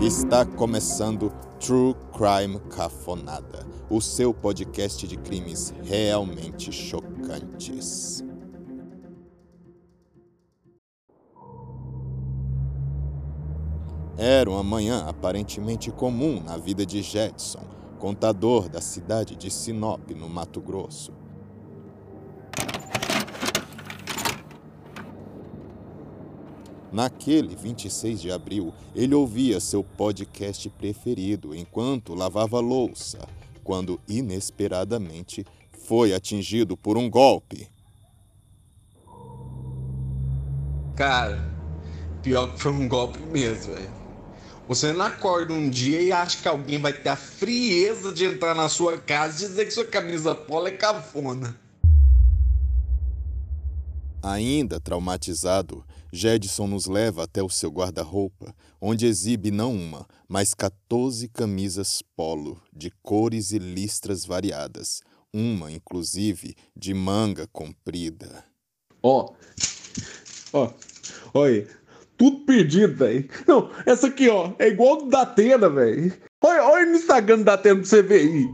Está começando True Crime Cafonada, o seu podcast de crimes realmente chocantes. Era uma manhã aparentemente comum na vida de Jetson, contador da cidade de Sinop, no Mato Grosso. Naquele 26 de abril, ele ouvia seu podcast preferido enquanto lavava louça, quando inesperadamente foi atingido por um golpe. Cara, pior que foi um golpe mesmo, velho. Você não acorda um dia e acha que alguém vai ter a frieza de entrar na sua casa e dizer que sua camisa polo é cafona. Ainda traumatizado, Jedson nos leva até o seu guarda-roupa, onde exibe não uma, mas 14 camisas polo, de cores e listras variadas, uma, inclusive, de manga comprida. Ó, ó, olha, tudo perdido, velho. Não, essa aqui, ó, é igual do Datena, velho. Olha, olha no Instagram do Datena pra você ver aí.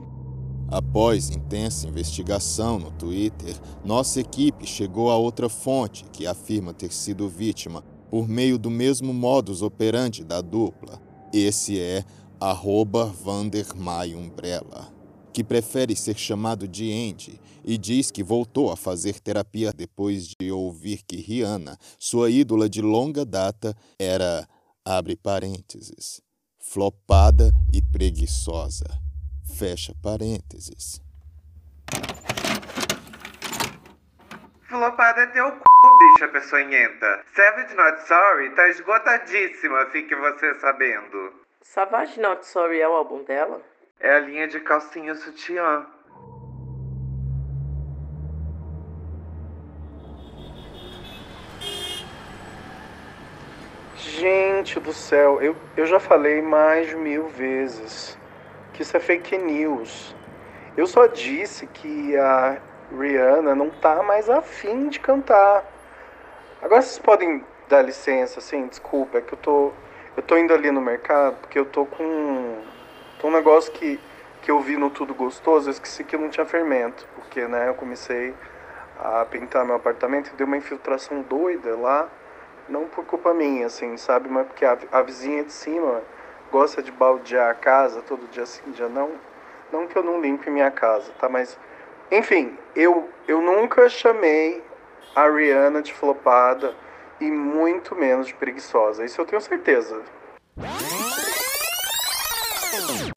Após intensa investigação no Twitter, nossa equipe chegou a outra fonte que afirma ter sido vítima por meio do mesmo modus operandi da dupla. Esse é arroba Umbrella, que prefere ser chamado de Andy e diz que voltou a fazer terapia depois de ouvir que Rihanna, sua ídola de longa data, era, abre parênteses, flopada e preguiçosa. Fecha parênteses. Flopada é teu c, bicha peçonhenta. Savage Not Sorry tá esgotadíssima, fique você sabendo. Savage Not Sorry é o álbum dela? É a linha de calcinha sutiã. Gente do céu, eu, eu já falei mais de mil vezes que isso é fake news. Eu só disse que a Rihanna não tá mais afim de cantar. Agora vocês podem dar licença, assim, desculpa, é que eu tô. Eu tô indo ali no mercado porque eu tô com. Tô um negócio que, que eu vi no Tudo Gostoso, eu esqueci que não tinha fermento. Porque, né, eu comecei a pintar meu apartamento e deu uma infiltração doida lá. Não por culpa minha, assim, sabe? Mas porque a, a vizinha de cima gosta de baldear a casa todo dia sim, dia não. Não que eu não limpe minha casa, tá? Mas, enfim, eu, eu nunca chamei a Rihanna de flopada e muito menos de preguiçosa. Isso eu tenho certeza.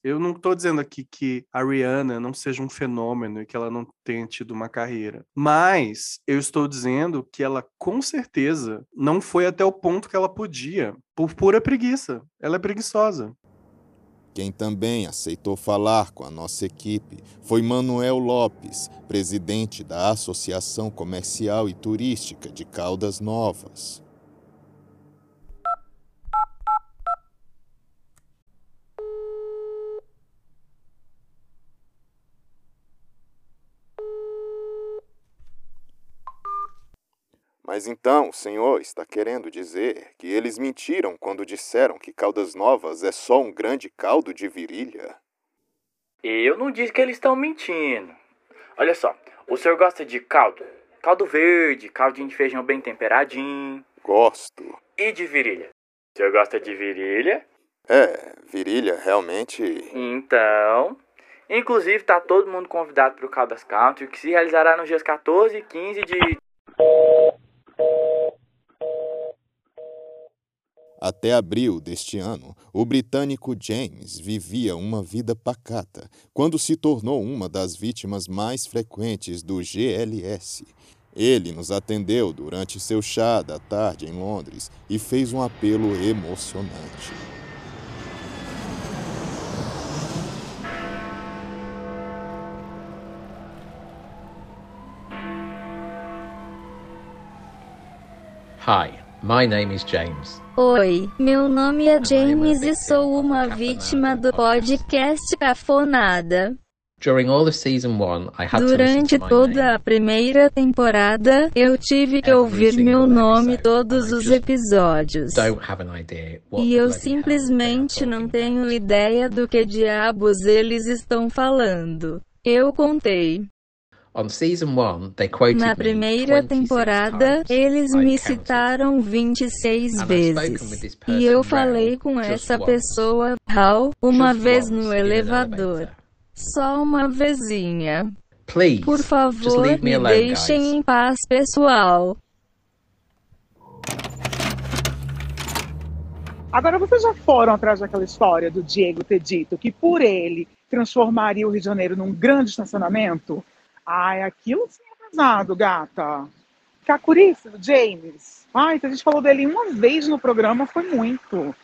Eu não estou dizendo aqui que a Rihanna não seja um fenômeno e que ela não tenha tido uma carreira, mas eu estou dizendo que ela com certeza não foi até o ponto que ela podia, por pura preguiça. Ela é preguiçosa. Quem também aceitou falar com a nossa equipe foi Manuel Lopes, presidente da Associação Comercial e Turística de Caldas Novas. Mas então o senhor está querendo dizer que eles mentiram quando disseram que Caldas Novas é só um grande caldo de virilha? Eu não disse que eles estão mentindo. Olha só, o senhor gosta de caldo? Caldo verde, caldinho de feijão bem temperadinho. Gosto. E de virilha? O senhor gosta de virilha? É, virilha realmente. Então. Inclusive, tá todo mundo convidado para o Caldas Country, que se realizará nos dias 14 e 15 de. Até abril deste ano, o britânico James vivia uma vida pacata quando se tornou uma das vítimas mais frequentes do GLS. Ele nos atendeu durante seu chá da tarde em Londres e fez um apelo emocionante. Hi, my name is James. Oi, meu nome é James e sou uma vítima do podcast Cafonada. During all of season one, I had to listen Durante toda a primeira temporada, eu tive que ouvir meu nome todos os episódios. E eu simplesmente não tenho ideia do que diabos eles estão falando. Eu contei. Na me primeira 26 temporada, eles me citaram 26 And I've spoken with vezes. E eu falei com essa pessoa, Hal, uma vez no elevador. Só uma vezinha. Por just favor, leave me deixem em paz, pessoal. Agora, vocês já foram atrás daquela história do Diego ter dito que por ele transformaria o Rio de Janeiro num grande estacionamento? Ai, aquilo sim é pesado, gata. Cacurice do James. Ai, se a gente falou dele uma vez no programa, foi muito.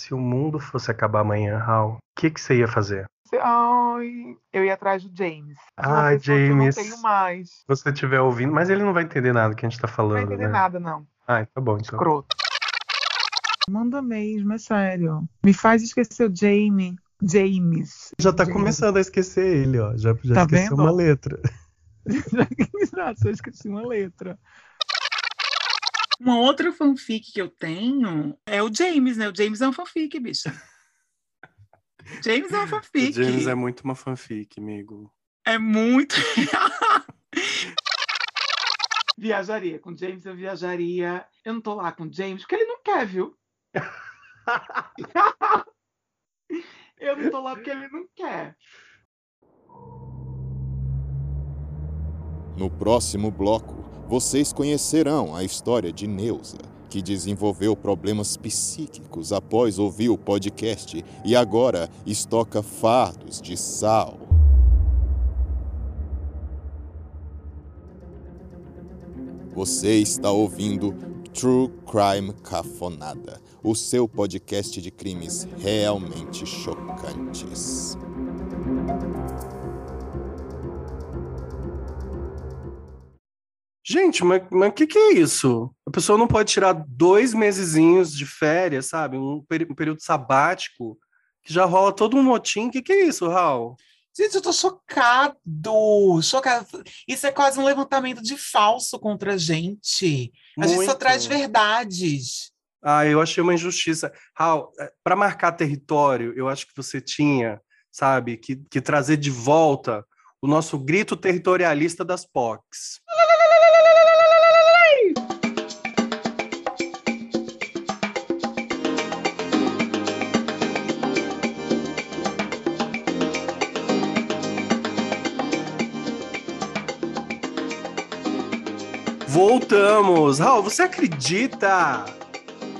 Se o mundo fosse acabar amanhã, Hal, o que, que você ia fazer? Ai, eu ia atrás do James. Eu James. não tenho mais. Se você estiver ouvindo, mas ele não vai entender nada que a gente tá Não falando, vai entender né? nada, não. Ai, tá bom, então. Escroto. Manda mesmo, é sério. Me faz esquecer o Jamie. James. Já tá James. começando a esquecer ele, ó. Já, já Tá esqueceu vendo? uma letra. Exato, só esqueci uma letra. Uma outra fanfic que eu tenho é o James, né? O James é uma fanfic, bicho. James é uma O fanfic. James é muito uma fanfic, amigo. É muito. viajaria. Com James eu viajaria. Eu não tô lá com James porque ele não quer, viu? eu não tô lá porque ele não quer. No próximo bloco, vocês conhecerão a história de Neuza, que desenvolveu problemas psíquicos após ouvir o podcast e agora estoca fardos de sal. Você está ouvindo True Crime Cafonada, o seu podcast de crimes realmente chocantes. Gente, mas o que, que é isso? A pessoa não pode tirar dois mesezinhos de férias, sabe? Um, um período sabático, que já rola todo um motim. O que, que é isso, Raul? Gente, eu tô chocado. Chocado. Isso é quase um levantamento de falso contra a gente. A gente só Muito. traz verdades. Ah, eu achei uma injustiça. Raul, para marcar território, eu acho que você tinha, sabe, que, que trazer de volta o nosso grito territorialista das POCs. Voltamos! Raul, você acredita?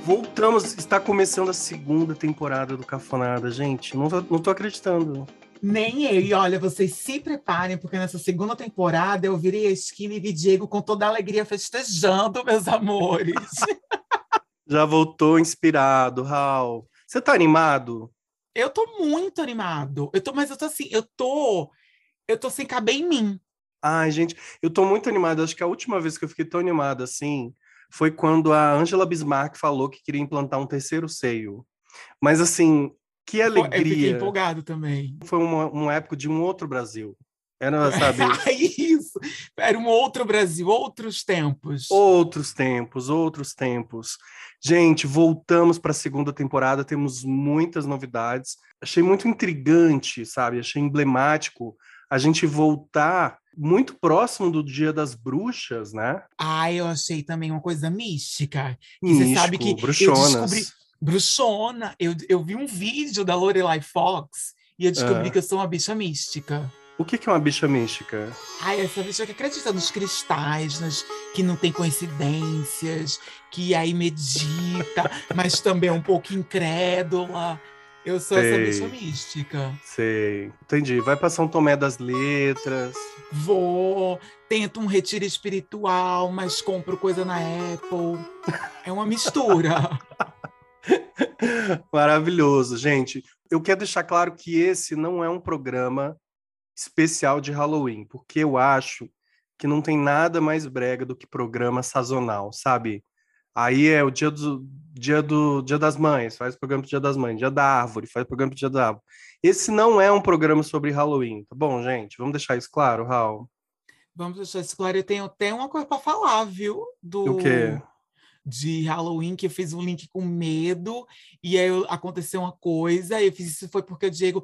Voltamos, está começando a segunda temporada do Cafonada, gente. Não tô, não tô acreditando. Nem eu. E olha, vocês se preparem, porque nessa segunda temporada eu virei a esquina e vi Diego com toda a alegria festejando, meus amores. Já voltou inspirado, Raul. Você tá animado? eu tô muito animado. Eu tô, mas eu tô assim, eu tô. Eu tô sem caber em mim. Ai, gente, eu tô muito animado. Acho que a última vez que eu fiquei tão animado assim foi quando a Angela Bismarck falou que queria implantar um terceiro seio. Mas assim, que Eu fiquei alegria. empolgado também. Foi uma, uma época de um outro Brasil. Era, sabe, Isso. Era um outro Brasil, outros tempos. outros tempos, outros tempos. Gente, voltamos para a segunda temporada, temos muitas novidades. Achei muito intrigante, sabe? Achei emblemático a gente voltar muito próximo do Dia das Bruxas, né? Ah, eu achei também uma coisa mística. E você sabe que Místico, eu bruxonas. descobri. Bruxona! Eu, eu vi um vídeo da Lorelai Fox e eu descobri Ah. que eu sou uma bicha mística. O que que é uma bicha mística? Ai, essa bicha que acredita nos cristais, nos, que não tem coincidências, que aí medita, mas também é um pouco incrédula. Eu sou essa Sei. bicha mística. Sei, entendi. Vai para São Tomé das Letras. Vou, tento um retiro espiritual, mas compro coisa na Apple. É uma mistura. Maravilhoso, gente. Eu quero deixar claro que esse não é um programa especial de Halloween, porque eu acho que não tem nada mais brega do que programa sazonal, sabe? Aí é o dia do dia do dia das mães, faz programa pro dia das mães, dia da árvore, faz programa pro dia da árvore. Esse não é um programa sobre Halloween, tá bom, gente? Vamos deixar isso claro, Raul. Vamos deixar isso claro. Eu tenho até uma coisa para falar, viu? Do O quê? de Halloween que eu fiz um link com medo e aí eu- aconteceu uma coisa e eu fiz isso foi porque o Diego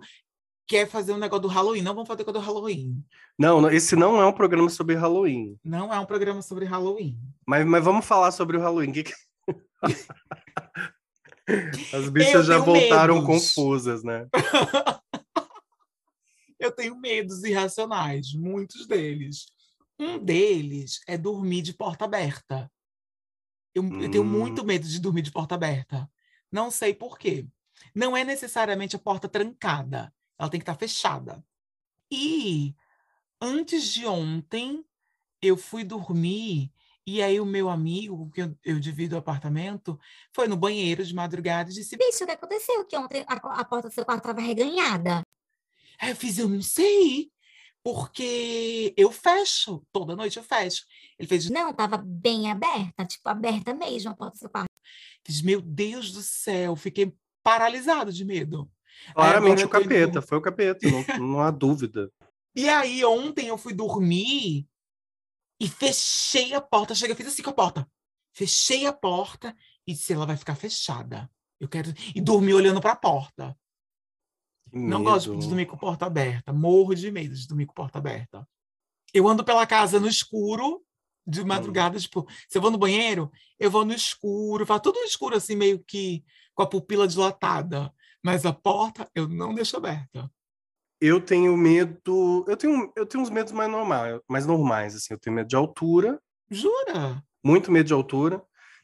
quer fazer um negócio do Halloween. Não vamos fazer com do Halloween. Não, esse não é um programa sobre Halloween. Não é um programa sobre Halloween. Mas, mas vamos falar sobre o Halloween. Que que- As bichas já voltaram medos. confusas, né? Eu tenho medos irracionais, muitos deles. Um deles é dormir de porta aberta. Eu, eu tenho Hum. muito medo de dormir de porta aberta. Não sei por quê. Não é necessariamente a porta trancada. Ela tem que estar fechada. E antes de ontem, eu fui dormir e aí o meu amigo, que eu, eu divido o apartamento, foi no banheiro de madrugada e disse: Bicho, o que aconteceu? Que ontem a, a porta do seu quarto estava reganhada. Aí eu fiz, eu não sei, porque eu fecho, toda noite eu fecho. Ele fez, Não, tava bem aberta, tipo, aberta mesmo a porta do seu quarto. fiz, meu Deus do céu, fiquei paralisado de medo. Aí Claramente o indo capeta, foi o capeta, não, não há dúvida. E aí, ontem eu fui dormir e fechei a porta. Chega, fiz assim com a porta. Fechei a porta e disse, ela vai ficar fechada. Eu quero. E dormi olhando para a porta. Não gosto de dormir com porta aberta. Morro de medo de dormir com porta aberta. Eu ando pela casa no escuro, Hum. de madrugada, tipo, se eu vou no banheiro, eu vou no escuro, faço tudo no escuro, assim, meio que com a pupila dilatada. Mas a porta eu não deixo aberta. Eu tenho medo. Eu tenho, eu tenho uns medos mais normais, mais normais, assim. Eu tenho medo de altura, Jura? muito medo de altura.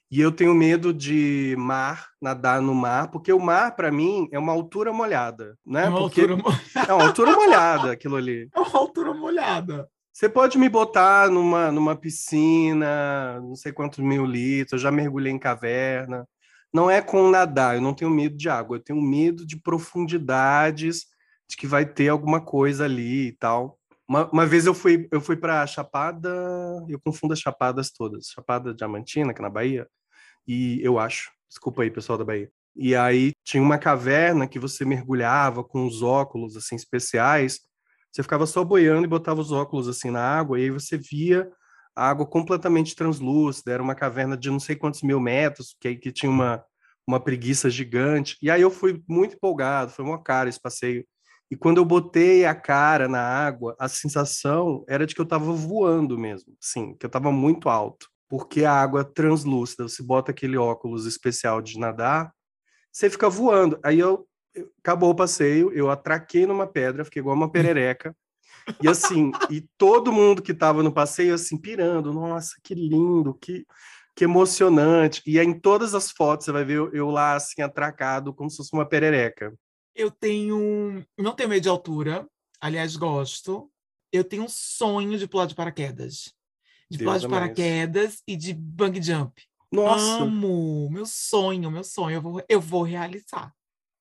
E eu tenho medo de mar, nadar no mar, porque o mar, para mim, é uma altura molhada, né? É uma porque altura, mo- é uma altura molhada aquilo ali. é uma altura molhada. Você pode me botar numa, numa piscina, não sei quantos mil litros, eu já mergulhei em caverna. Não é com nadar, eu não tenho medo de água, eu tenho medo de profundidades, de que vai ter alguma coisa ali e tal. Uma, uma vez eu fui, eu fui para Chapada, eu confundo as chapadas todas, Chapada Diamantina, que é na Bahia, e eu acho, desculpa aí, pessoal da Bahia. E aí tinha uma caverna que você mergulhava com os óculos assim especiais, você ficava só boiando e botava os óculos assim na água, e aí você via a água completamente translúcida, era uma caverna de não sei quantos mil metros, que, que tinha uma, uma preguiça gigante. E aí eu fui muito empolgado, foi uma cara esse passeio. E quando eu botei a cara na água, a sensação era de que eu estava voando mesmo, sim, que eu estava muito alto, porque a água translúcida, você bota aquele óculos especial de nadar, você fica voando. Aí eu- acabou o passeio, eu atraquei numa pedra, fiquei igual uma perereca. E assim, e todo mundo que estava no passeio assim pirando, nossa, que lindo, que que emocionante. E aí, em todas as fotos você vai ver eu, eu lá assim atracado como se fosse uma perereca. Eu tenho. Não tenho medo de altura. Aliás, gosto. Eu tenho um sonho de pular de paraquedas. De pular Deus de é paraquedas e de bang jump. Nossa, Amo! Meu sonho, meu sonho. Eu vou, eu vou realizar.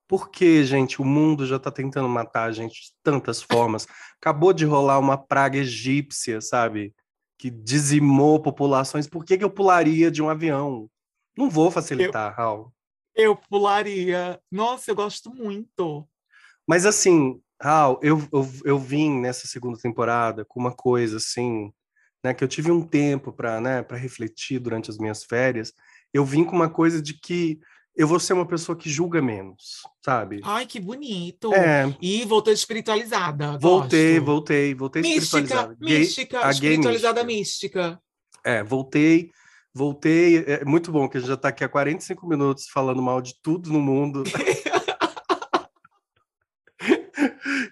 Porque, gente, o mundo já está tentando matar a gente de tantas formas. Acabou de rolar uma praga egípcia, sabe? Que dizimou populações. Por que, que eu pularia de um avião? Não vou facilitar, Raul. Eu pularia. Nossa, eu gosto muito. Mas assim, Raul, eu, eu, eu vim nessa segunda temporada com uma coisa assim, né? Que eu tive um tempo para né, para refletir durante as minhas férias. Eu vim com uma coisa de que eu vou ser uma pessoa que julga menos, sabe? Ai, que bonito. É. E voltou espiritualizada. Voltei, gosto. voltei, voltei Mística, espiritualizada. Mística, a gay espiritualizada mística. mística. É, voltei, voltei. É muito bom que a gente já está aqui há 45 minutos falando mal de tudo no mundo.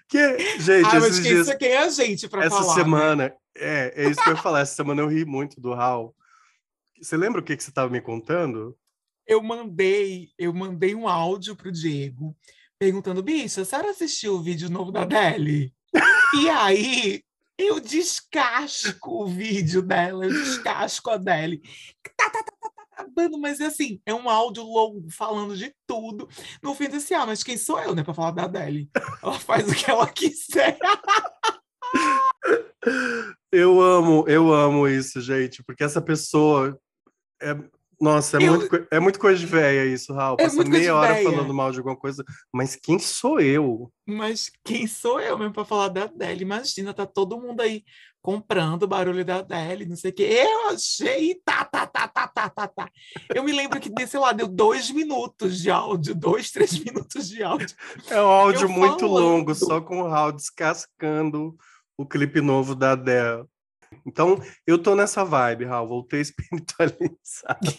que, gente, Ah, mas dias, quem é a gente para essa falar? né? semana, é, é isso que eu ia falar. Essa semana eu ri muito do Raul. Você lembra o que, que você estava me contando? Eu mandei, eu mandei um áudio pro Diego perguntando, bicha, a senhora assistiu o vídeo novo da Adele? e aí eu descasco o vídeo dela, eu descasco a Adele. Tá, tá, tá, tá, tá, tá, dando, mas assim, é um áudio longo falando de tudo. No fim, eu disse, ah, mas quem sou eu, né, para falar da Adele? Ela faz o que ela quiser. Eu amo, eu amo isso, gente, porque essa pessoa é, Nossa, é, Eu- muito, é muito coisa de véia isso, Raul. É Passa meia hora véia. falando mal de alguma coisa. Mas quem sou eu? Mas quem sou eu mesmo para falar da Adele? Imagina, tá todo mundo aí comprando o barulho da Adele, não sei o quê. Eu achei, tá, tá, tá, tá, tá, tá, tá. Eu me lembro que, sei lá, deu dois minutos de áudio, dois, três minutos de áudio. É um áudio Eu muito falando. longo, só com o Raul descascando o clipe novo da Adele. Então, eu tô nessa vibe, Raul. Voltei espiritualizado.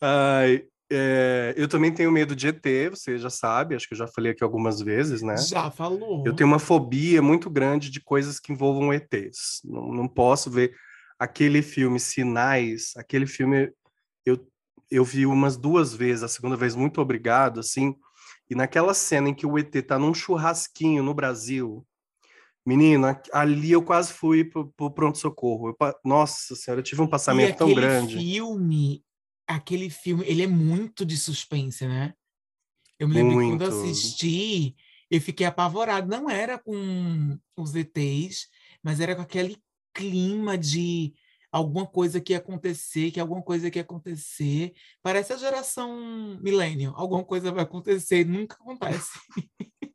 Ai, é, eu também tenho medo de ET, você já sabe, acho que eu já falei aqui algumas vezes, né? Já falou. Eu tenho uma fobia muito grande de coisas que envolvam ETs. Não, não posso ver aquele filme Sinais, aquele filme eu, eu vi umas duas vezes, a segunda vez muito obrigado, assim, e naquela cena em que o ET tá num churrasquinho no Brasil, menino, a- ali eu quase fui pro, pro pronto-socorro. Nossa senhora, eu tive um E passamento tão aquele grande. filme, aquele filme, ele é muito de suspense, né? Eu me lembro quando eu assisti, eu fiquei apavorado. Não era com os ETs, mas era com aquele clima de alguma coisa que ia acontecer, que alguma coisa que ia acontecer. Parece a geração millennial. Alguma coisa vai acontecer, nunca acontece.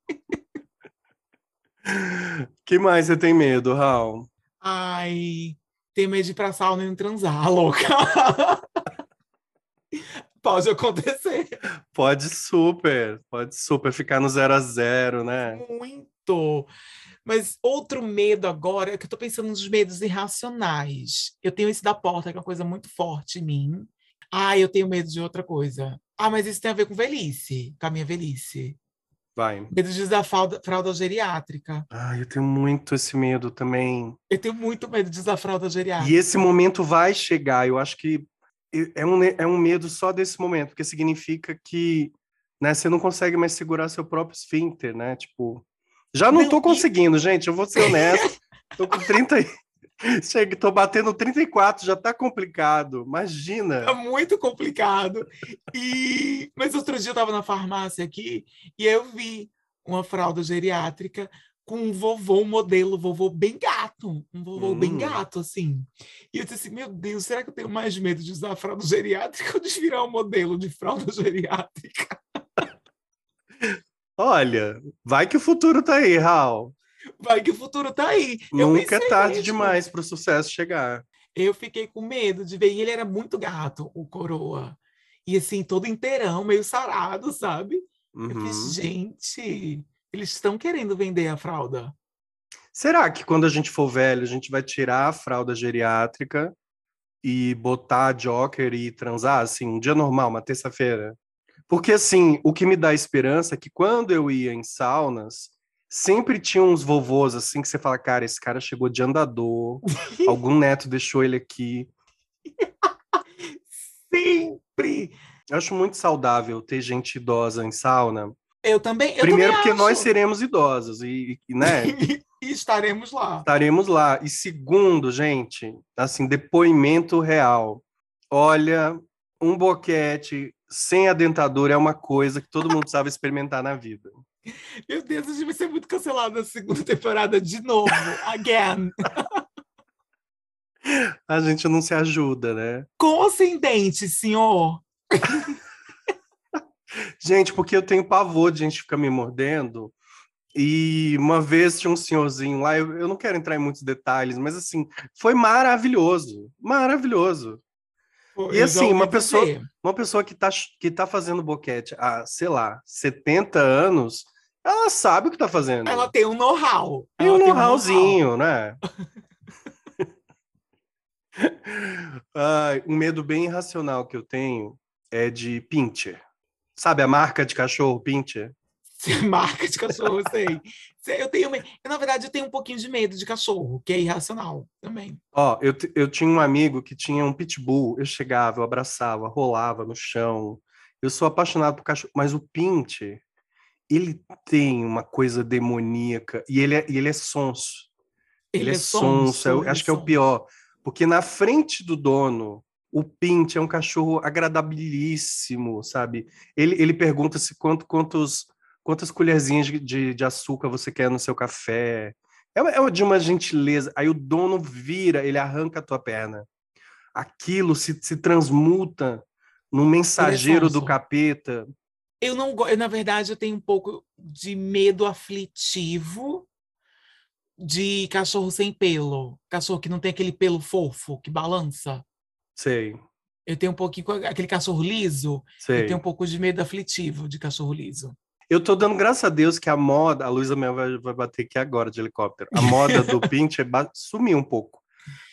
que mais você tem medo, Raul? Ai, tem medo de ir pra sauna e não transar, louca. Pode acontecer. Pode super, pode super ficar no zero a zero, né? Muito. Mas outro medo agora é que eu tô pensando nos medos irracionais. Eu tenho esse da porta, que é uma coisa muito forte em mim. Ah, eu tenho medo de outra coisa. Ah, mas isso tem a ver com velhice, com a minha velhice. Vai. Medo de fralda, fralda geriátrica. Ai, eu tenho muito esse medo também. Eu tenho muito medo de usar fralda geriátrica. E esse momento vai chegar. Eu acho que é um, é um medo só desse momento, porque significa que né, você não consegue mais segurar seu próprio esfíncter, né? Tipo, já não, Não, tô e- conseguindo, gente. Eu vou ser honesto. tô com 30 e... Chega, tô batendo 34, já tá complicado. Imagina. É muito complicado. E... Mas outro dia eu estava na farmácia aqui e eu vi uma fralda geriátrica com um vovô, um modelo vovô bem gato, um vovô bem Hum. gato, assim. E eu disse assim, meu Deus, será que eu tenho mais medo de usar a fralda geriátrica ou de virar um modelo de fralda geriátrica? Olha, vai que o futuro tá aí, Raul. Vai que o futuro tá aí. Eu Nunca é tarde mesmo. demais para o sucesso chegar. Eu fiquei com medo de ver, e ele era muito gato, o coroa. E assim, todo inteirão, meio sarado, sabe? Eu Uhum. fiz, gente, eles estão querendo vender a fralda. Será que quando a gente for velho, a gente vai tirar a fralda geriátrica e botar a Joker e transar, assim, um dia normal, uma terça-feira? Porque, assim, o que me dá esperança é que quando eu ia em saunas, sempre tinha uns vovôs, assim, que você fala, cara, esse cara chegou de andador, algum neto deixou ele aqui. Sempre! Eu acho muito saudável ter gente idosa em sauna. Eu também. Eu Primeiro, também porque nós acho. seremos idosos e, e, né, e estaremos lá. estaremos lá. E segundo, gente, assim, depoimento real. Olha, um boquete sem a dentadura é uma coisa que todo mundo precisava experimentar na vida. Meu Deus, a gente vai ser muito cancelado na segunda temporada de novo. Again. A gente não se ajuda, né? Conscendente, senhor. Gente, porque eu tenho pavor de gente ficar me mordendo. E uma vez tinha um senhorzinho lá, eu, eu não quero entrar em muitos detalhes, mas assim, foi maravilhoso. Maravilhoso. Pô, E assim, uma pessoa, dizer. uma pessoa que tá, que tá fazendo boquete há, sei lá, 70 anos, ela sabe o que tá fazendo. Ela tem um know-how. Tem um know-how. know-howzinho, né? Ai, um medo bem irracional que eu tenho é de pincher. Sabe a marca de cachorro pincher? Marca de cachorro, eu sei. Eu tenho, na verdade, eu tenho um pouquinho de medo de cachorro, que é irracional também. Ó, eu, eu tinha um amigo que tinha um pitbull. Eu chegava, eu abraçava, rolava no chão. Eu sou apaixonado por cachorro, mas o pincher, ele tem uma coisa demoníaca e ele é, e ele é sonso. Ele, é sonso, eu ele é acho que é o sonso. pior. Porque na frente do dono, o Pint é um cachorro agradabilíssimo, sabe? Ele, ele pergunta se quanto, quantos, quantas colherzinhas de, de, açúcar você quer no seu café. É, uma- é de uma gentileza. Aí o dono vira, ele arranca a tua perna. aquilo se, se transmuta num mensageiro do Sonso. capeta. Eu não gosto, na verdade, eu tenho um pouco de medo aflitivo de cachorro sem pelo. Cachorro que não tem aquele pelo fofo, que balança. Sei, Eu tenho um pouquinho aquele cachorro liso. sei. Eu tenho um pouco de medo aflitivo de cachorro liso. Eu tô dando graças a Deus que a moda, a Luísa Mel vai, vai bater aqui agora de helicóptero. A moda do pinche ba- sumiu um pouco.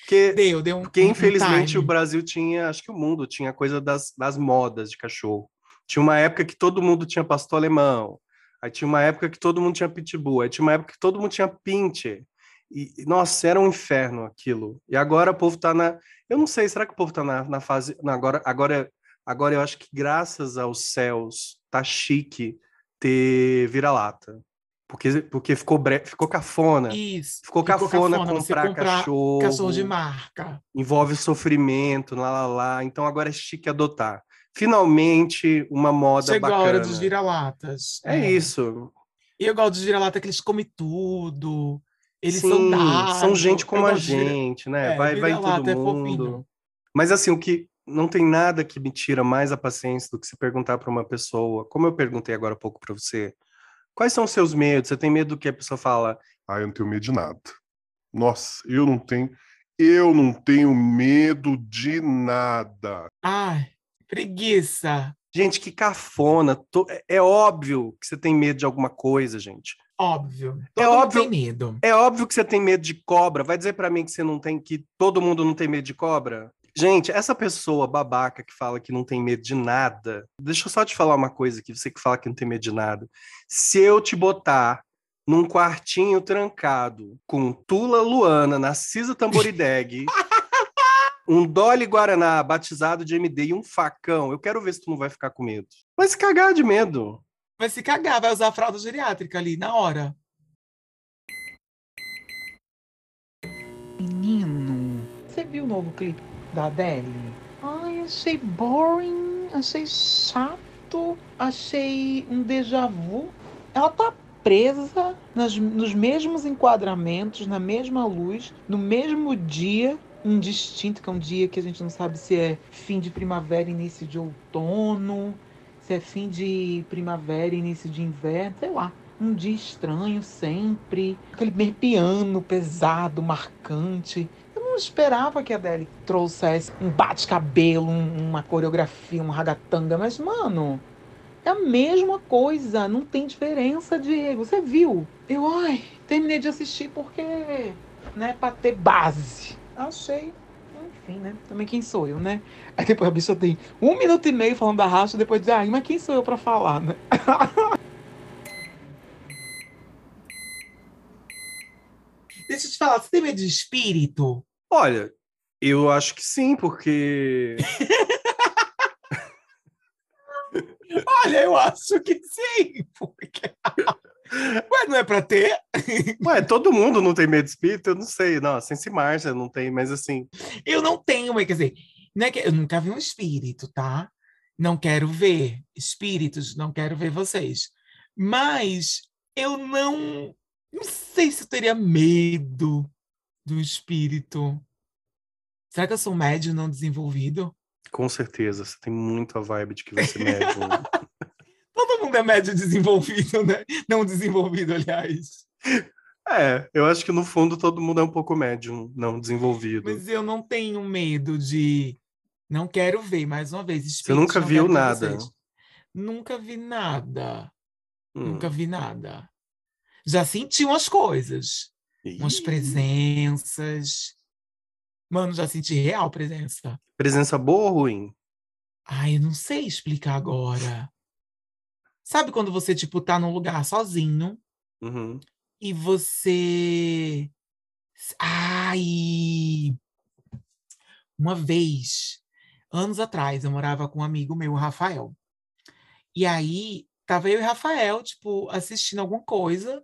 Porque, Deu, deu um. porque um- infelizmente, o time. Brasil tinha, acho que o mundo tinha coisa das, das modas de cachorro. Tinha uma época que todo mundo tinha pastor alemão. Aí tinha uma época que todo mundo tinha pitbull. Aí tinha uma época que todo mundo tinha pinche. E, nossa, era um inferno aquilo. E agora o povo tá na. Eu não sei, será que o povo tá na, na fase. Agora, agora, agora eu acho que graças aos céus tá chique ter vira-lata. Porque, porque ficou, bre... ficou cafona. Isso. Ficou cafona, você comprar cachorro. Cachorro de marca. Envolve sofrimento, lá, lá, lá. Então agora é chique adotar. Finalmente, uma moda Chegou bacana. a hora dos vira-latas. É isso. E eu gosto dos vira-lata que eles comem tudo. Eles Sim, são dados. são gente como a gente, né? É, vai, vai em todo é mundo. fofinho. Mas assim, o que não tem nada que me tira mais a paciência do que se perguntar para uma pessoa, como eu perguntei agora há pouco para você, quais são os seus medos? Você tem medo do que a pessoa fala? Ah, eu não tenho medo de nada. Nossa, eu não tenho. Eu não tenho medo de nada. Ai, preguiça. Gente, que cafona. é- É óbvio que você tem medo de alguma coisa, gente. Óbvio. É Todo mundo óbvio. tem medo. É óbvio que você tem medo de cobra. Vai dizer pra mim que você não tem, que todo mundo não tem medo de cobra? Gente, essa pessoa babaca que fala que não tem medo de nada, deixa eu só te falar uma coisa aqui, você que fala que não tem medo de nada. Se eu te botar num quartinho trancado com Tula Luana, Narcisa Tamborideg, um Dolly Guaraná batizado de MD e um facão, eu quero ver se tu não vai ficar com medo. Vai se cagar de medo. Vai se cagar, vai usar a fralda geriátrica ali, na hora. Menino, você viu o novo clipe da Adele? Ai, achei boring, achei chato, achei um déjà vu. Ela tá presa nas- nos mesmos enquadramentos, na mesma luz, no mesmo dia, um distinto, que é um dia que a gente não sabe se é fim de primavera, início de outono, se é fim de primavera, início de inverno, sei lá. Um dia estranho sempre. Aquele piano pesado, marcante. Eu não esperava que a Adele trouxesse um bate-cabelo, um- uma coreografia, um ragatanga, mas, mano, é a mesma coisa, não tem diferença, Diego. Você viu? Eu, ai, terminei de assistir porque, né, pra ter base. Achei. Enfim, né? Também quem sou eu, né? Aí depois a bicha tem um minuto e meio falando da racha, depois diz, ai, mas quem sou eu pra falar, né? Deixa eu te falar, você tem medo de espírito? Olha, eu acho que sim, porque Olha, eu acho que sim, porque. Ué, não é pra ter? Ué, todo mundo não tem medo de espírito? Eu não sei. Não, a Sense Márcia não tem, mas assim. Eu não tenho, mas quer dizer, não é que eu nunca vi um espírito, tá? Não quero ver espíritos, não quero ver vocês. Mas eu não. Não sei se eu teria medo do espírito. Será que eu sou médium não desenvolvido? Com certeza, você tem muito a vibe de que você é médium. É médio desenvolvido, né? Não desenvolvido, aliás. é, eu acho que no fundo todo mundo é um pouco médium, não desenvolvido. Mas eu não tenho medo de. Não quero ver, mais uma vez. Você espíritos, nunca viu nada? vocês. Nunca vi nada. Hum. Nunca vi nada. Já senti umas coisas. Umas Ih. presenças. Mano, já senti real presença. Presença boa ou ruim? Ai, eu não sei explicar agora. Sabe quando você, tipo, tá num lugar sozinho Uhum. e você. Ai! Uma vez, anos atrás, eu morava com um amigo meu, o Rafael. E aí, tava eu e o Rafael, tipo, assistindo alguma coisa.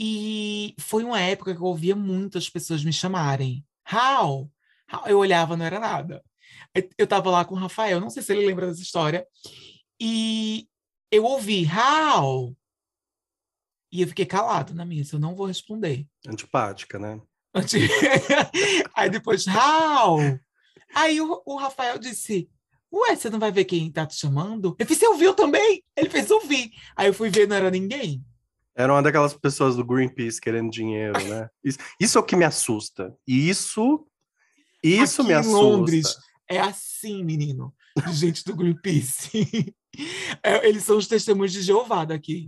E foi uma época que eu ouvia muitas pessoas me chamarem. Raul! Eu olhava, não era nada. Eu tava lá com o Rafael, não sei se ele lembra dessa história. E eu ouvi, Raul! E eu fiquei calado na minha, eu não vou responder. Antipática, né? Antes- Aí depois, Raul! Aí o, o Rafael disse: Ué, você não vai ver quem tá te chamando? Eu fiz, você ouviu também? Ele fez ouvir. Aí eu fui ver, não era ninguém. Era uma daquelas pessoas do Greenpeace querendo dinheiro, né? Isso, isso é o que me assusta. Isso. Isso Aqui me em assusta. Londres é assim, menino. De gente do Greenpeace. É, eles são os testemunhos de Jeová daqui.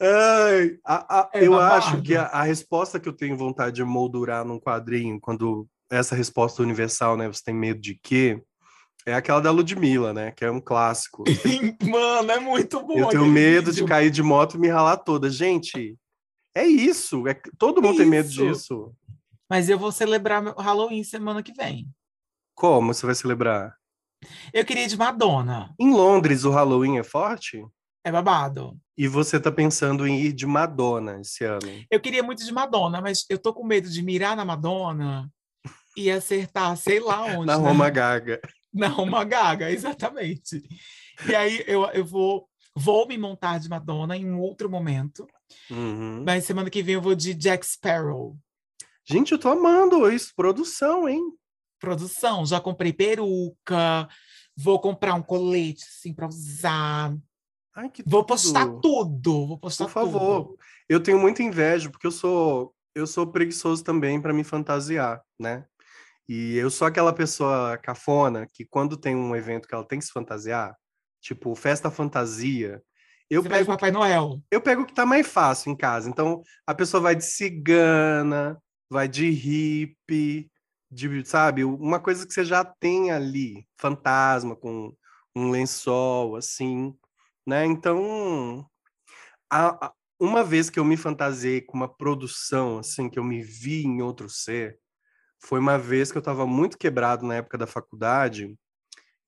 Ai, a- a- É eu acho que a, a resposta que eu tenho vontade de moldurar num quadrinho, quando essa resposta universal, né? Você tem medo de quê? É aquela da Ludmilla, né? Que é um clássico. Mano, é muito bom. Eu tenho medo de vídeo. cair de moto e me ralar toda. Gente, é isso. É, todo mundo tem medo Isso. disso. Mas eu vou celebrar meu Halloween semana que vem. Como você vai celebrar? Eu queria ir de Madonna. Em Londres, o Halloween é forte? É babado. E você tá pensando em ir de Madonna esse ano? Eu queria muito de Madonna, mas eu tô com medo de mirar na Madonna e acertar, sei lá onde. Na né? Roma Gaga. Na Roma Gaga, exatamente. E aí eu, eu vou, vou me montar de Madonna em um outro momento. Uhum. Mas semana que vem eu vou de Jack Sparrow. Gente, eu tô amando isso. Produção, hein? Produção, já comprei peruca, vou comprar um colete assim para usar. Ai, que Vou tudo. postar tudo, vou postar Por favor. tudo. Eu tenho muita inveja, porque eu sou eu sou preguiçoso também para me fantasiar, né? E eu sou aquela pessoa cafona que quando tem um evento que ela tem que se fantasiar, tipo festa fantasia, eu Você pego Papai Noel. eu pego o que tá mais fácil em casa. Então, a pessoa vai de cigana, vai de hippie, de, sabe, uma coisa que você já tem ali, fantasma com um lençol assim, né? Então, a- a- uma vez que eu me fantasiei com uma produção assim, que eu me vi em outro ser, foi uma vez que eu estava muito quebrado na época da faculdade.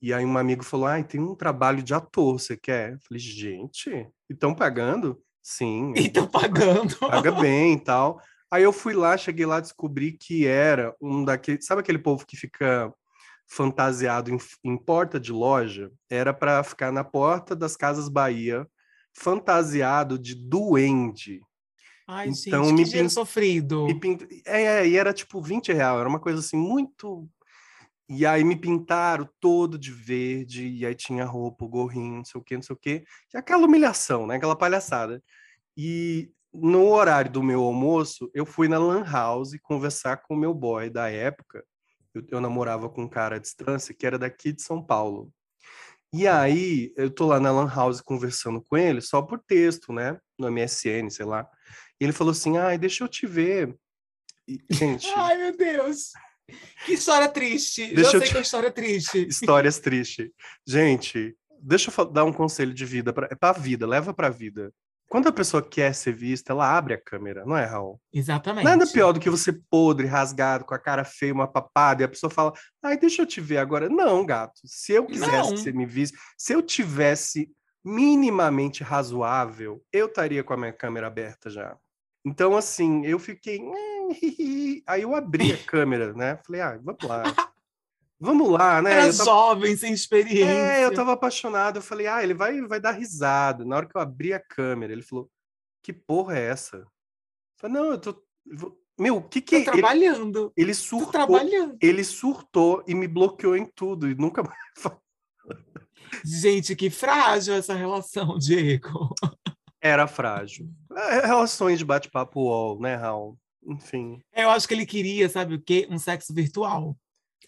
E aí um amigo falou: "Ai, tem um trabalho de ator, você quer?" Eu falei: "Gente, estão pagando?" Sim. E estão pagando. Paga bem e tal. Aí eu fui lá, cheguei lá, descobri que era um daqueles, sabe aquele povo que fica fantasiado em, em porta de loja? Era para ficar na porta das Casas Bahia, fantasiado de duende. Ai, Então, gente, me que dinheiro pin- sofrido. Me pint... é, é, e era tipo 20 reais, era uma coisa assim, muito. E aí me pintaram todo de verde, e aí tinha roupa, o gorrinho, não sei o quê, não sei o quê. E aquela humilhação, né? Aquela palhaçada. E no horário do meu almoço, eu fui na Lan House conversar com o meu boy da época. Eu, eu namorava com um cara à distância que era daqui de São Paulo. E aí, eu tô lá na Lan House conversando com ele, só por texto, né? No MSN, sei lá. E ele falou assim: ai, deixa eu te ver. E, gente, Ai, meu Deus. Que história triste. Deixa Já eu sei te- que é história triste. histórias tristes. Gente, deixa eu dar um conselho de vida para a vida, leva pra vida. Quando a pessoa quer ser vista, ela abre a câmera, não é, Raul? Exatamente. Nada pior do que você podre, rasgado, com a cara feia, uma papada, e a pessoa fala, ai, deixa eu te ver agora. Não, gato. Se eu quisesse Não. que você me visse, se eu tivesse minimamente razoável, eu estaria com a minha câmera aberta já. Então, assim, eu fiquei. Aí eu abri a câmera, né? Falei, ah, vamos lá. Vamos lá, né? Era Eu tava- jovem, sem experiência. é, eu tava apaixonado. Eu falei, ah, ele vai, vai dar risada. Na hora que eu abri a câmera, ele falou, que porra é essa? Eu falei, não, eu tô. Meu, o que que Tô ele- trabalhando. Ele, Tô surtou. trabalhando. Ele surtou e me bloqueou em tudo. E nunca mais. Gente, que frágil essa relação, Diego. Era frágil. É, Relações de bate-papo UOL, né, Raul? Enfim. Eu acho que ele queria, sabe o quê? Um sexo virtual.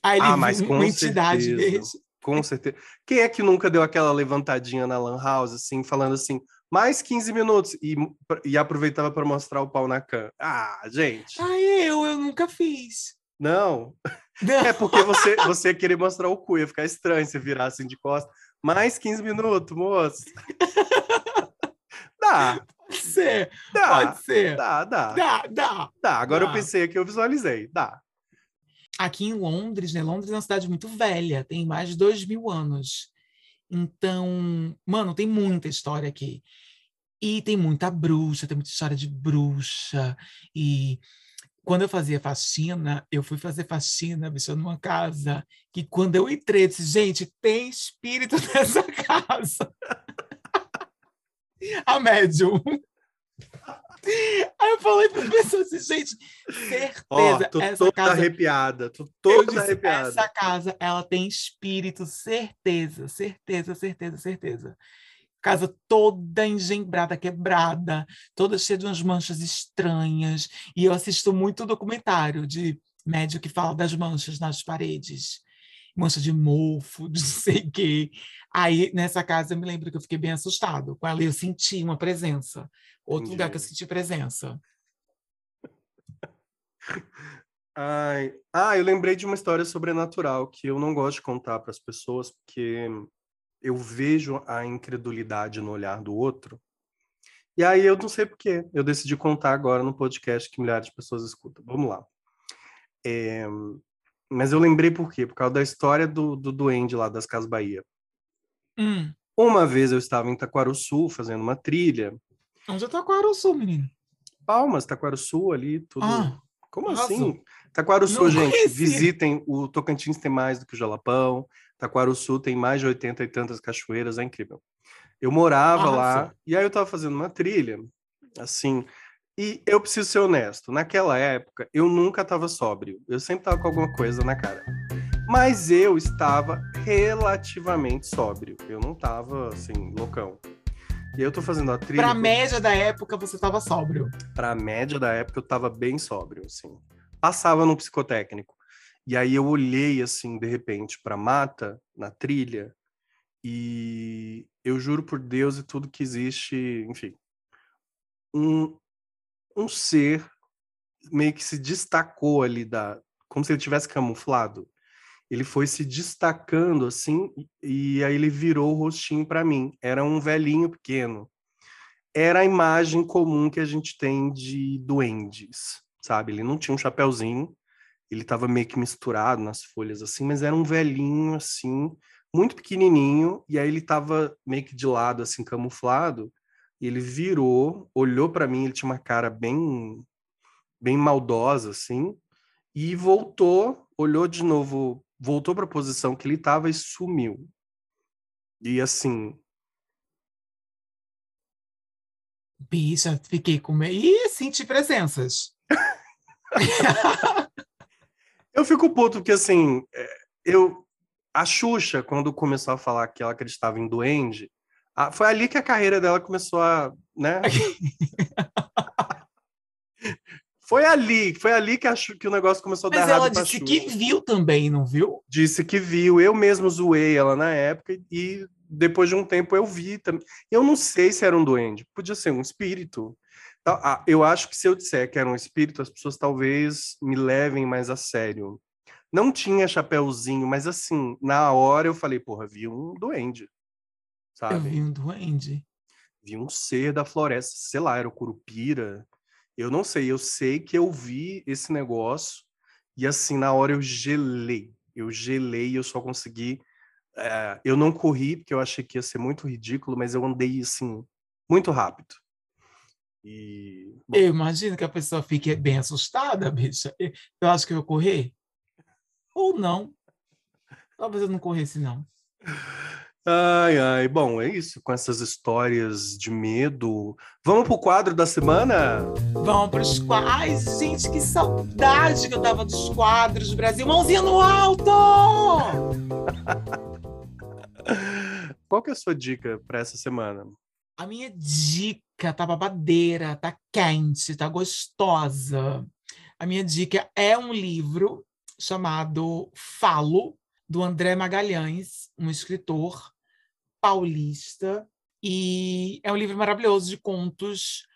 Aí ele ah, mas com entidade certeza. Com certeza. Quem é que nunca deu aquela levantadinha na Lan House, assim, falando assim, mais 15 minutos, e, e aproveitava para mostrar o pau na cama? Ah, gente. Ai, eu, eu nunca fiz. Não. Não. É porque você, você ia querer mostrar o cu, ia ficar estranho se virar assim de costas. Mais 15 minutos, moço. Dá. Pode ser, Dá. pode ser. Dá, dá. Dá, dá. Dá. Agora eu Dá. pensei aqui, eu visualizei. Dá. Aqui em Londres, né? Londres é uma cidade muito velha, tem mais de dois mil anos. Então, mano, tem muita história aqui. E tem muita bruxa, tem muita história de bruxa. E quando eu fazia faxina, eu fui fazer faxina, bicho, numa casa que quando eu entrei, eu disse, gente, tem espírito nessa casa. A médium. Aí eu falei para as pessoas assim, gente, certeza, Ó, tô essa toda casa... arrepiada, tô toda disse, arrepiada. essa casa, ela tem espírito, certeza, certeza, certeza, certeza. Casa toda engembrada, quebrada, toda cheia de umas manchas estranhas. E eu assisto muito documentário de médico que fala das manchas nas paredes. Mancha de mofo, de não sei o quê. Aí, nessa casa, eu me lembro que eu fiquei bem assustado. Com ela, eu senti uma presença. Outro lugar que eu senti presença. Ai, ah, eu lembrei de uma história sobrenatural que eu não gosto de contar para as pessoas, porque eu vejo a incredulidade no olhar do outro. E aí eu não sei porquê. Eu decidi contar agora no podcast que milhares de pessoas escutam. Vamos lá. É, mas eu lembrei por quê? Por causa da história do, do duende lá das Casas Bahia. Hum. Uma vez eu estava em Taquaruçu fazendo uma trilha. Onde é Taquaruçu, menino? Palmas, Taquaruçu ali, tudo. Ah, Como assim? Taquaruçu, Não gente, visitem. O Tocantins tem mais do que o Jalapão. Taquaruçu tem mais de 80 e tantas cachoeiras, é incrível. Eu morava lá, e aí eu estava fazendo uma trilha, assim, e eu preciso ser honesto, naquela época eu nunca estava sóbrio, eu sempre estava com alguma coisa na cara. Mas eu estava relativamente sóbrio, eu não estava, assim, loucão. Eu tô fazendo a trilha... Pra média da época, você estava sóbrio. Pra média da época, eu tava bem sóbrio, assim. Passava no psicotécnico. E aí eu olhei, assim, de repente, pra mata, na trilha, e eu juro por Deus e tudo que existe, enfim, um, um ser meio que se destacou ali da... Como se ele tivesse camuflado. Ele foi se destacando, assim, e aí ele virou o rostinho pra mim. Era um velhinho pequeno era a imagem comum que a gente tem de duendes, sabe? Ele não tinha um chapéuzinho, ele estava meio que misturado nas folhas assim, mas era um velhinho assim, muito pequenininho, e aí ele estava meio que de lado assim, camuflado, e ele virou, olhou para mim, ele tinha uma cara bem bem maldosa assim, e voltou, olhou de novo, voltou para a posição que ele estava e sumiu. E assim, Bicha, fiquei com medo. Ih, senti presenças. Eu fico puto porque, assim, é, eu... A Xuxa, quando começou a falar que ela acreditava em duende, a- foi ali que a carreira dela começou a, né? foi ali, foi ali que, a Xu- que o negócio começou a dar Mas errado ela pra disse que viu também, não viu? Disse que viu, eu mesmo zoei ela na época e depois de um tempo eu vi também. Eu não sei se era um duende, podia ser um espírito. Tá, ah, Eu acho que se eu disser que era um espírito, as pessoas talvez me levem mais a sério. Não tinha chapéuzinho, mas assim, na hora eu falei, porra, vi um duende. Eu Sabe? vi um duende. Vi um ser da floresta, sei lá, era o curupira. Eu não sei, eu sei que eu vi esse negócio e assim, na hora eu gelei. Eu gelei e eu só consegui. eh, eu não corri, porque eu achei que ia ser muito ridículo, mas eu andei assim, muito rápido. E. bom, Eu imagino que a pessoa fique bem assustada, bicha. Eu acho que eu correr. Ou não. Talvez eu não corresse, não. Ai, ai, bom, é isso, com essas histórias de medo. Vamos pro quadro da semana? Vamos para os quadros. Ai, gente, que saudade que eu tava dos quadros, Brasil. Mãozinha no alto! Qual que é a sua dica para essa semana? A minha dica tá babadeira, tá quente, tá gostosa. A minha dica é um livro chamado Falo, do André Magalhães, um escritor paulista. E é um livro maravilhoso de contos,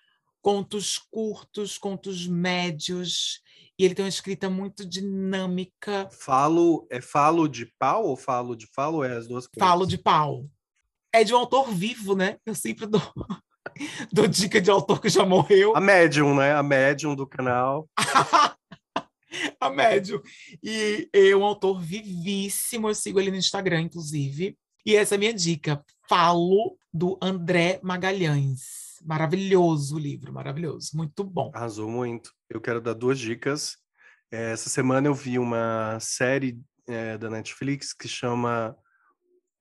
contos curtos, contos médios. E ele tem uma escrita muito dinâmica. Falo, é falo de pau ou falo de falo? É as duas coisas. Falo de pau. É de um autor vivo, né? Eu sempre dou, dou dica de autor que já morreu. A médium, né? A médium do canal. a médium. E é um autor vivíssimo, eu sigo ele no Instagram, inclusive. E essa é a minha dica. Falo do André Magalhães. Maravilhoso o livro, maravilhoso, muito bom. Arrasou muito. Eu quero dar duas dicas. Eh, Essa semana eu vi uma série eh, da Netflix que chama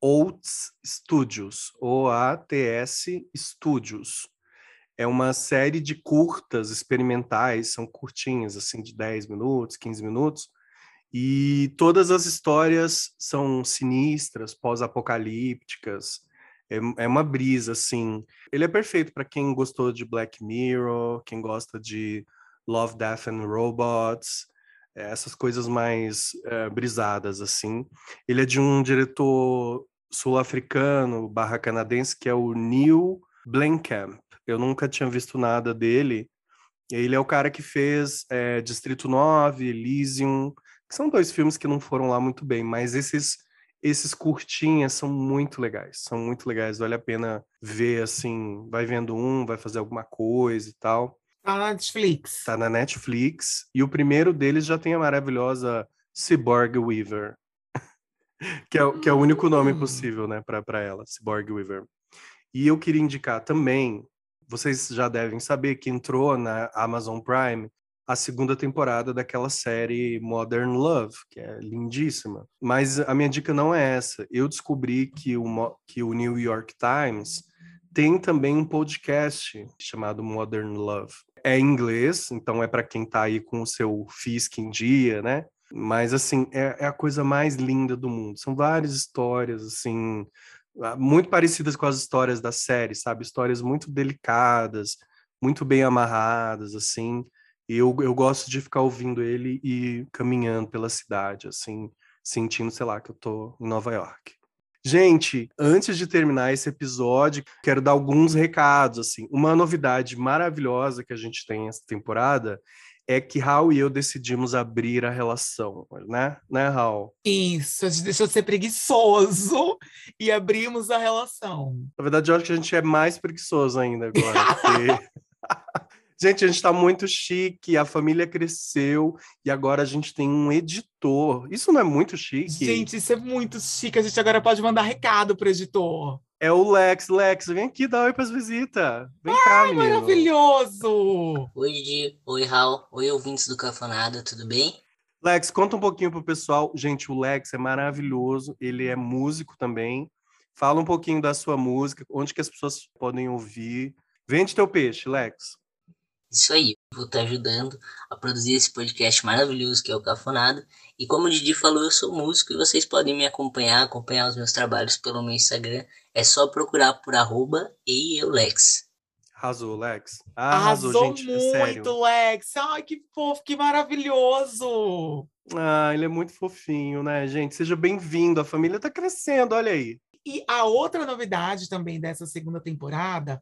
Oats Studios, O-A-T-S Studios. É uma série de curtas experimentais, são curtinhas, assim, de 10 minutos, 15 minutos, e todas as histórias são sinistras, pós-apocalípticas. É, é uma brisa, assim. Ele é perfeito para quem gostou de Black Mirror, quem gosta de Love, Death and Robots, é, essas coisas mais é, brisadas, assim. Ele é de um diretor sul-africano barra canadense que é o Neil Blenkamp. Eu nunca tinha visto nada dele. Ele é o cara que fez é, Distrito 9, Elysium, são dois filmes que não foram lá muito bem, mas esses esses curtinhas são muito legais, são muito legais, vale a pena ver assim, vai vendo um, vai fazer alguma coisa e tal. Tá na Netflix. Tá na Netflix. E o primeiro deles já tem a maravilhosa Cyborg Weaver. que, é, que é o único nome hum. possível, né, para ela, Cyborg Weaver. E eu queria indicar também, vocês já devem saber que entrou na Amazon Prime a segunda temporada daquela série Modern Love, que é lindíssima. Mas a minha dica não é essa. Eu descobri que o, que o New York Times tem também um podcast chamado Modern Love. É em inglês, então é para quem está aí com o seu Fisk em dia, né? Mas, assim, é, é a coisa mais linda do mundo. São várias histórias, assim, muito parecidas com as histórias da série, sabe? Histórias muito delicadas, muito bem amarradas, assim. E eu, eu gosto de ficar ouvindo ele e caminhando pela cidade, assim, sentindo, sei lá, que eu tô em Nova York. Gente, antes de terminar esse episódio, quero dar alguns recados, assim. Uma novidade maravilhosa que a gente tem essa temporada é que Raul e eu decidimos abrir a relação, né? Né, Raul? Isso, a gente deixou de ser preguiçoso e abrimos a relação. Na verdade, eu acho que a gente é mais preguiçoso ainda agora, porque... Gente, a gente está muito chique, a família cresceu e agora a gente tem um editor. Isso não é muito chique? Gente, isso é muito chique. A gente agora pode mandar recado pro editor. É o Lex. Lex, vem aqui dar oi pras visitas. Vem Ai, cá, menino. maravilhoso! Oi, Di. Oi, Raul. Oi, ouvintes do Cafanada, tudo bem? Lex, conta um pouquinho pro pessoal. Gente, o Lex é maravilhoso. Ele é músico também. Fala um pouquinho da sua música, onde que as pessoas podem ouvir. Vende teu peixe, Lex. Isso aí, vou estar ajudando a produzir esse podcast maravilhoso que é o Cafonado. E como o Didi falou, eu sou músico e vocês podem me acompanhar, acompanhar os meus trabalhos pelo meu Instagram. É só procurar por arroba eeulex. Arrasou, Lex. Arrasou, Arrasou gente, muito, sério. Lex. Ai, que fofo, que maravilhoso. Ah, ele é muito fofinho, né, gente? Seja bem-vindo. A família tá crescendo, olha aí. E a outra novidade também dessa segunda temporada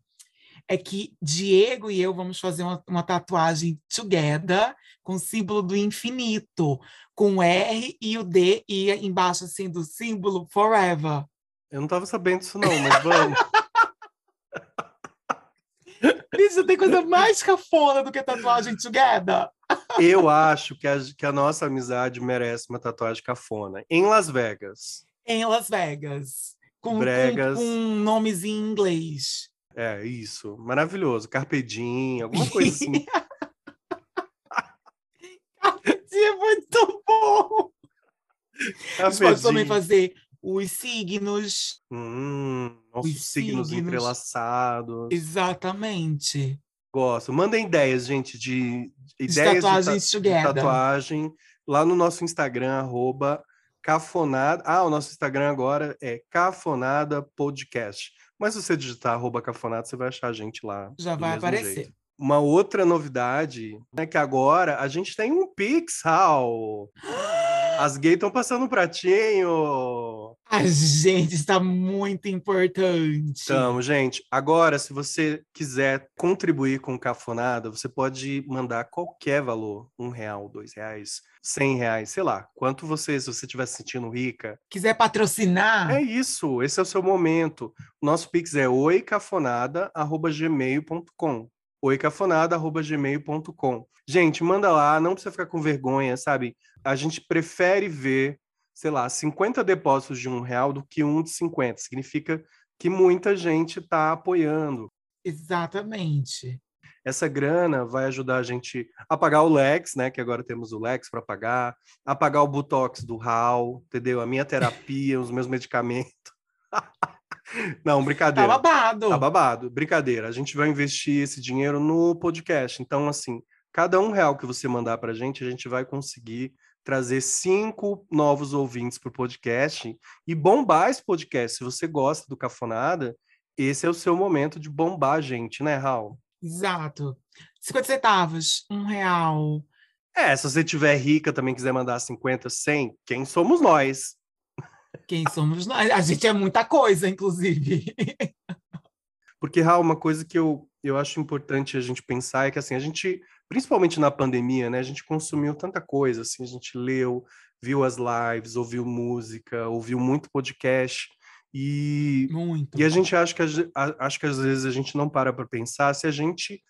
é que Diego e eu vamos fazer uma, uma tatuagem together com o símbolo do infinito, com o R e o D e embaixo assim do símbolo forever. Eu não estava sabendo disso não, mas vamos. Isso tem coisa mais cafona do que tatuagem together. Eu acho que a, que a nossa amizade merece uma tatuagem cafona. Em Las Vegas. Em Las Vegas. Com, Bregas. com, com um nomezinho em inglês. É, isso. Maravilhoso. Carpedim, alguma coisa assim. Carpedim é muito bom! A gente pode também fazer os signos. Hum, nossos os signos, signos entrelaçados. Exatamente. Gosto. Mandem ideias, gente, de, de ideias tatuagens de, ta de tatuagem lá no nosso Instagram, arroba cafonada. Ah, o nosso Instagram agora é cafonada podcast. Mas se você digitar arroba cafonato, você vai achar a gente lá. Já vai aparecer. Jeito. Uma outra novidade é que agora a gente tem um Pixel. As gays estão passando um pratinho. A gente está muito importante. Então, gente, agora, se você quiser contribuir com o Cafonada, você pode mandar qualquer valor. Um real, dois reais, cem reais, sei lá. Quanto você, se você estiver se sentindo rica. Quiser patrocinar. É isso, esse é o seu momento. Nosso Pix é oicafonada.gmail.com oicafonada.gmail.com. Gente, manda lá, não precisa ficar com vergonha, sabe? A gente prefere ver, sei lá, 50 depósitos de um real do que um de 50. Significa que muita gente está apoiando. Exatamente. Essa grana vai ajudar a gente a pagar o Lex, né? Que agora temos o Lex para pagar, a pagar o Botox do Raul, entendeu? A minha terapia, os meus medicamentos. Não, brincadeira. Tá babado. Tá babado. Brincadeira. A gente vai investir esse dinheiro no podcast. Então, assim, cada um real que você mandar pra gente, a gente vai conseguir trazer cinco novos ouvintes pro podcast e bombar esse podcast. Se você gosta do Cafonada, esse é o seu momento de bombar a gente, né, Raul? Exato. 50 centavos, um real. É, se você tiver rica também quiser mandar 50, 100, quem somos nós? Quem somos nós? A gente é muita coisa, inclusive. Porque, Raul, uma coisa que eu, eu acho importante a gente pensar é que, assim, a gente, principalmente na pandemia, né, a gente consumiu tanta coisa, assim, a gente leu, viu as lives, ouviu música, ouviu muito podcast, e, muito. e a gente acha que, a, acho que às vezes a gente não para para pensar se a gente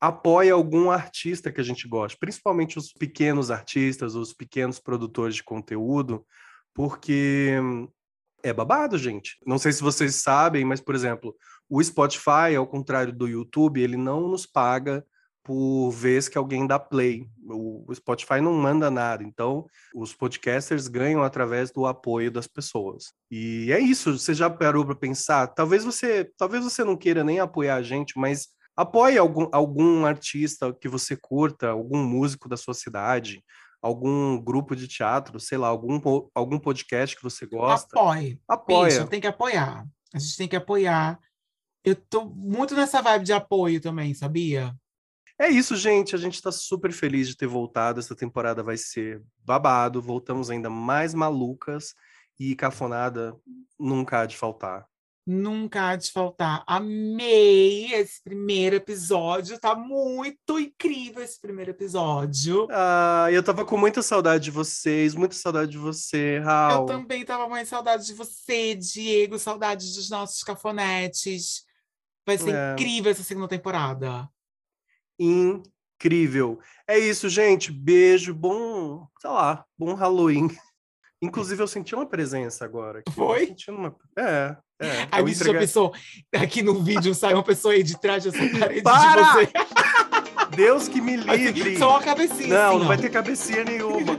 apoia algum artista que a gente gosta, principalmente os pequenos artistas, os pequenos produtores de conteúdo, porque é babado, gente. Não sei se vocês sabem, mas, por exemplo, o Spotify, ao contrário do YouTube, ele não nos paga por vez que alguém dá play. O Spotify não manda nada, então os podcasters ganham através do apoio das pessoas. E é isso, você já parou para pensar? Talvez você, talvez você não queira nem apoiar a gente, mas apoie algum, algum artista que você curta, algum músico da sua cidade, algum grupo de teatro, sei lá, algum, algum podcast que você gosta. Apoie. Apoia. Bicho, tem que apoiar. A gente tem que apoiar. Eu tô muito nessa vibe de apoio também, sabia? É isso, gente. A gente está super feliz de ter voltado. Essa temporada vai ser babado. Voltamos ainda mais malucas e cafonada nunca há de faltar. Nunca há de faltar. Amei esse primeiro episódio. Tá muito incrível esse primeiro episódio. Ah, eu tava com muita saudade de vocês, muita saudade de você, Raul. Eu também tava com muita saudade de você, Diego, saudade dos nossos cafonetes. Vai ser é. incrível essa segunda temporada. Incrível. É isso, gente. Beijo, bom, sei lá, bom Halloween. Inclusive, eu senti uma presença agora. Aqui. Foi? Uma... É, é. A gente entreguei... já pensou, aqui no vídeo sai uma pessoa aí de trás dessa parede Para! de você. Deus que me livre. Só uma cabecinha. Não, assim, não ó. vai ter cabecinha nenhuma.